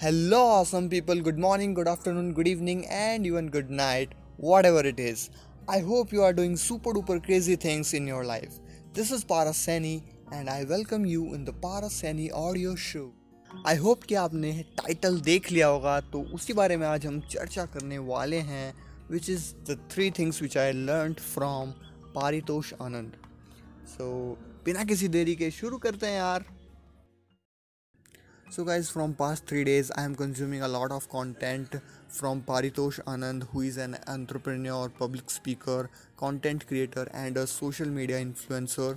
Hello Assam people good morning good afternoon good evening and even good night what ever it is I hope you are doing super duper crazy things in your life this is Paras Saini and I welcome you in the Paras Saini audio show I hope कि आपने title देख लिया होगा तो उसी बारे में आज हम चर्चा करने वाले हैं which is the three things which I learn from Paritosh Anand so बिना किसी देरी के शुरू करते हैं यार। So guys from past three days I am consuming a lot of content from Paritosh Anand who is an entrepreneur public speaker content creator and a social media influencer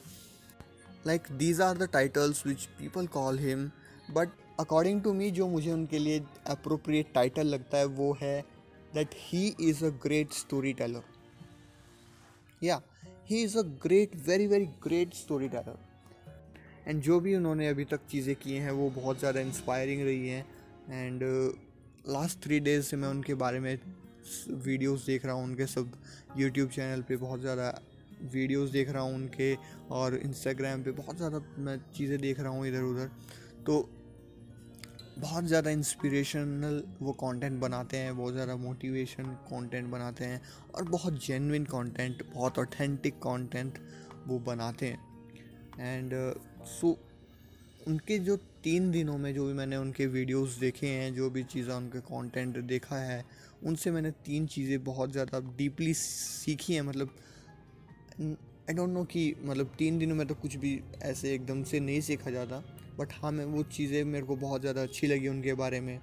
like these are the titles which people call him but according to me जो मुझे उनके लिए appropriate title लगता है, वो है that he is a great story teller या he is a great very very great story teller and जो भी उन्होंने अभी तक चीज़ें किए हैं, वो बहुत ज़्यादा इंस्पायरिंग रही हैं। एंड लास्ट थ्री डेज़ से मैं उनके बारे में वीडियोस देख रहा हूँ, उनके सब यूट्यूब चैनल पे बहुत ज़्यादा वीडियोस देख रहा हूँ उनके और इंस्टाग्राम पे बहुत ज़्यादा मैं चीज़ें देख रहा हूँ इधर उधर। तो बहुत ज़्यादा इंस्पिरेशनल वो कंटेंट बनाते हैं, बहुत ज़्यादा मोटिवेशन कंटेंट बनाते हैं और बहुत जेनविन कंटेंट बहुत ऑथेंटिक कंटेंट वो बनाते हैं। एंड सो उनके जो तीन दिनों में जो भी मैंने उनके वीडियोस देखे हैं, जो भी चीज़ें उनके कंटेंट देखा है, उनसे मैंने तीन चीज़ें बहुत ज़्यादा डीपली सीखी हैं। मतलब आई डोंट नो कि मतलब तीन दिनों में तो कुछ भी ऐसे एकदम से नहीं सीखा जाता बट हाँ मैं वो चीज़ें मेरे को बहुत ज़्यादा अच्छी लगी उनके बारे में।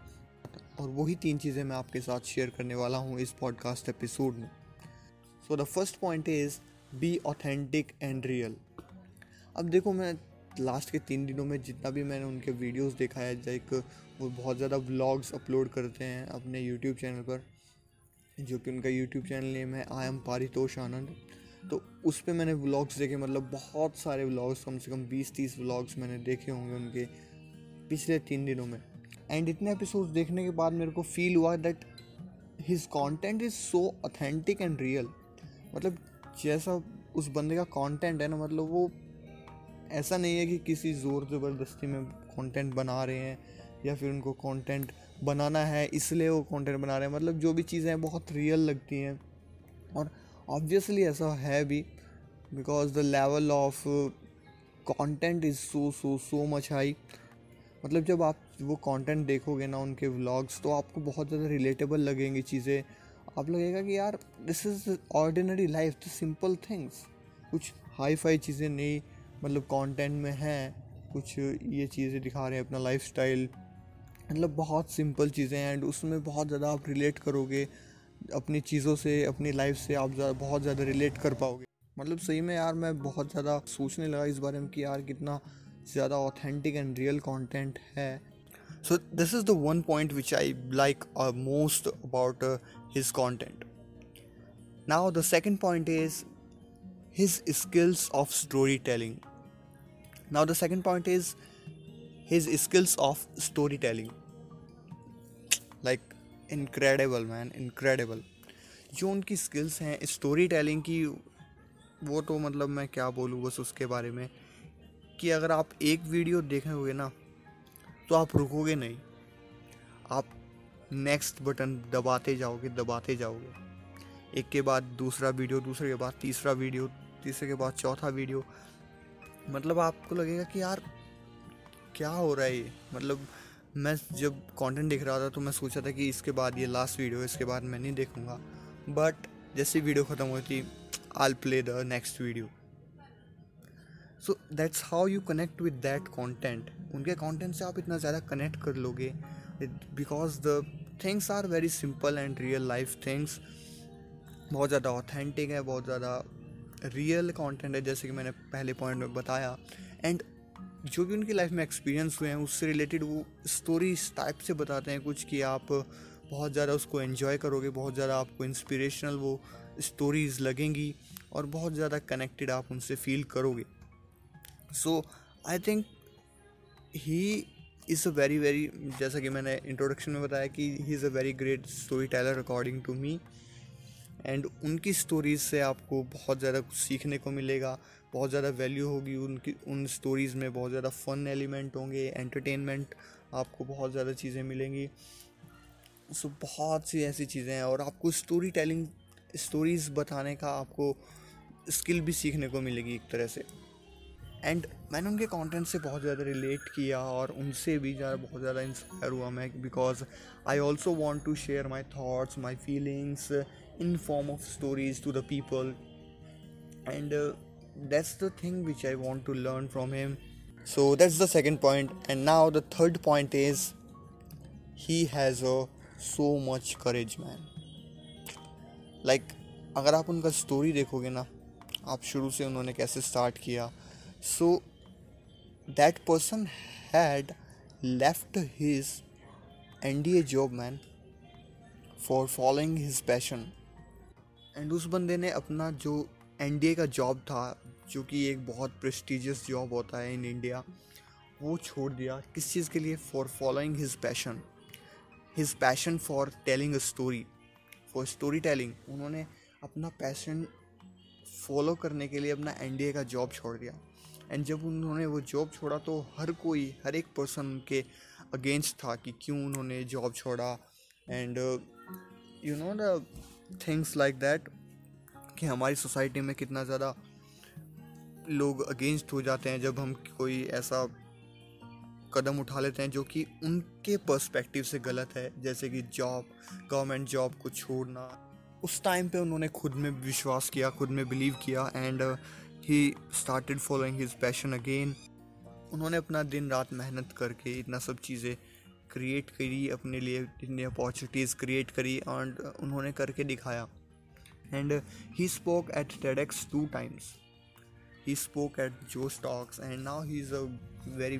और वही तीन चीज़ें मैं आपके साथ शेयर करने वाला हूँ इस पॉडकास्ट एपिसोड में। So the first point is be authentic and real अब देखो, मैं लास्ट के तीन दिनों में जितना भी मैंने उनके वीडियोस देखा है लाइक वो बहुत ज़्यादा व्लॉग्स अपलोड करते हैं अपने यूट्यूब चैनल पर, जो कि उनका यूट्यूब चैनल नेम है आई एम पारितोष आनंद तो उस पर मैंने व्लॉग्स देखे मतलब बहुत सारे व्लॉग्स कम से कम बीस तीस व्लॉग्स मैंने देखे होंगे उनके पिछले तीन दिनों में। एंड इतने एपिसोड्स देखने के बाद मेरे को फील हुआ that his content is so authentic and real मतलब जैसा उस बंदे का कंटेंट है ना मतलब वो ऐसा नहीं है कि किसी ज़ोर ज़बरदस्ती में कंटेंट बना रहे हैं या फिर उनको कंटेंट बनाना है, इसलिए वो कंटेंट बना रहे हैं। मतलब जो भी चीज़ें हैं, बहुत रियल लगती हैं। और ऑब्वियसली ऐसा है भी because the level of content is so so so much high मतलब जब आप वो कंटेंट देखोगे ना उनके व्लॉग्स तो आपको बहुत ज़्यादा रिलेटेबल लगेंगी चीज़ें। आप लगेगा कि यार this is ordinary life the simple things कुछ हाई फाई चीज़ें नहीं मतलब कंटेंट में है कुछ ये चीज़ें दिखा रहे हैं अपना लाइफ स्टाइल मतलब बहुत सिंपल चीज़ें हैं एंड उसमें बहुत ज़्यादा आप रिलेट करोगे अपनी चीज़ों से अपनी लाइफ से आप जा, बहुत ज़्यादा रिलेट कर पाओगे। मतलब सही में यार मैं बहुत ज़्यादा सोचने लगा इस बारे में कि यार कितना ज़्यादा ऑथेंटिक एंड रियल कंटेंट है। So this is the one point which I like most about his content now the second point is his skills of storytelling. Now, the second point is his skills of storytelling. Like, incredible, man, incredible. जो उनकी skills हैं storytelling की वो तो मतलब मैं क्या बोलूँ बस उसके बारे में कि अगर आप एक वीडियो देखेंगे ना तो आप रुकोगे नहीं आप नेक्स्ट बटन दबाते जाओगे दबाते जाओगे एक के बाद दूसरा वीडियो दूसरे के बाद तीसरा वीडियो तीसरे के बाद चौथा वीडियो मतलब आपको लगेगा कि यार, क्या हो रहा है ये? मतलब मैं जब कंटेंट देख रहा था तो मैं सोचा था कि इसके बाद ये लास्ट वीडियो इसके बाद मैं नहीं देखूँगा। बट जैसे वीडियो ख़त्म थी I play the next video so that's how you connect with that content उनके कॉन्टेंट से आप इतना ज़्यादा कनेक्ट कर लोगे। Because the things are very simple and real life things बहुत ज़्यादा ऑथेंटिक है, बहुत ज़्यादा रियल कंटेंट है, जैसे कि मैंने पहले पॉइंट में बताया। एंड जो भी उनकी लाइफ में एक्सपीरियंस हुए हैं, उससे रिलेटेड वो स्टोरी इस टाइप से बताते हैं कुछ कि आप बहुत ज़्यादा उसको एन्जॉय करोगे, बहुत ज़्यादा आपको इंस्पिरेशनल वो स्टोरीज़ लगेंगी और बहुत ज़्यादा कनेक्टेड आप उनसे फील करोगे। So I think he is a very very जैसा कि मैंने इंट्रोडक्शन में बताया कि he is a very great story teller according to me and उनकी स्टोरीज़ से आपको बहुत ज़्यादा कुछ सीखने को मिलेगा। बहुत ज़्यादा वैल्यू होगी उनकी, उन स्टोरीज़ में बहुत ज़्यादा फ़न एलिमेंट होंगे एंटरटेनमेंट आपको बहुत ज़्यादा चीज़ें मिलेंगी। सो बहुत सी ऐसी चीज़ें हैं और आपको स्टोरी टेलिंग स्टोरीज़ बताने का आपको स्किल भी सीखने को मिलेगी एक तरह से। एंड मैंने उनके कंटेंट से बहुत ज़्यादा रिलेट किया और उनसे भी ज़्यादा बहुत ज़्यादा इंस्पायर हुआ मैं because I also want to share my thoughts my feelings in form of stories to the people and that's the thing which I want to learn from him so that's the second point and now the third point is he has a so much courage man like अगर आप उनका story देखोगे ना, आप शुरू से उन्होंने कैसे स्टार्ट किया so that person had left his N D A job man for following his passion and उस बंदे ने अपना जो एन डी ए का जॉब था, जो कि एक बहुत प्रेस्टिजियस जॉब होता है इन इंडिया वो छोड़ दिया किस चीज़ के लिए? For following his passion his passion for telling a story for story telling उन्होंने अपना पैशन फॉलो करने के लिए अपना NDA का जॉब छोड़ दिया। एंड जब उन्होंने वो जॉब छोड़ा तो हर कोई, हर एक पर्सन उनके अगेंस्ट था कि क्यों उन्होंने जॉब छोड़ा। And you know the things like that कि हमारी सोसाइटी में कितना ज़्यादा लोग अगेंस्ट हो जाते हैं जब हम कोई ऐसा कदम उठा लेते हैं जो कि उनके पर्सपेक्टिव से गलत है। जैसे कि जॉब गवर्नमेंट जॉब को छोड़ना। उस टाइम पे उन्होंने खुद में विश्वास किया, खुद में बिलीव किया। And he started following his passion again उन्होंने अपना दिन रात मेहनत करके इतना सब चीज़ें क्रिएट करी अपने लिए इतनी अपॉर्चुनिटीज़ क्रिएट करी एंड उन्होंने करके दिखाया। And he spoke at TEDx two times he spoke at Josh Talks and now he is a very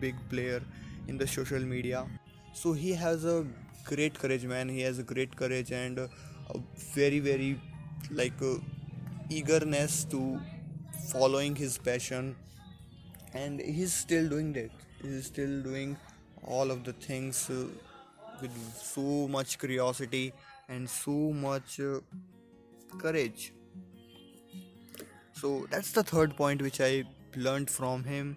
big player in the social media so he has a great courage man he has a great courage and very like uh, eagerness to following his passion and he's still doing that he's still doing all of the things uh, with so much curiosity and so much uh, courage so that's the third point which i learned from him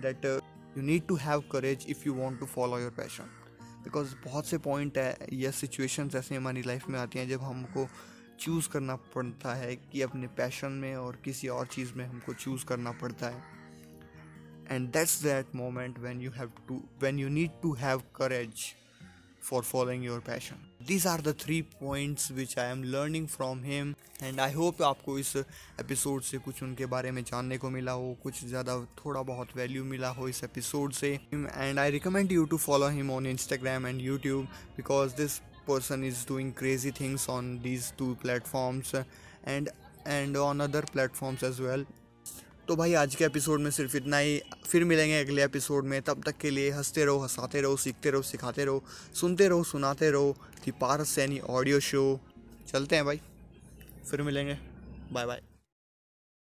that uh, you need to have courage if you want to follow your passion because बहुत से point है या situations ऐसे हमारी life में आती हैं जब हमको चूज़ करना पड़ता है कि अपने पैशन में और किसी और चीज़ में हमको चूज़ करना पड़ता है। And that's that moment when you have to when you need to have courage for following your passion. These are the three points which I am learning him. And I hope आपको इस episode से कुछ उनके बारे में जानने को मिला हो, कुछ ज़्यादा थोड़ा बहुत वैल्यू मिला हो इस एपिसोड से। And I recommend you to follow him on Instagram and YouTube because this person is doing crazy things on these two platforms, and and on other platforms as well. तो भाई, आज के episode में सिर्फ़ इतना ही। फिर मिलेंगे अगले एपिसोड में। तब तक के लिए हँसते रहो, हंसाते रहो, सीखते रहो, सिखाते रहो, सुनते रहो, सुनाते रहो कि पारस सैनी ऑडियो शो चलते हैं भाई। फिर मिलेंगे। Bye bye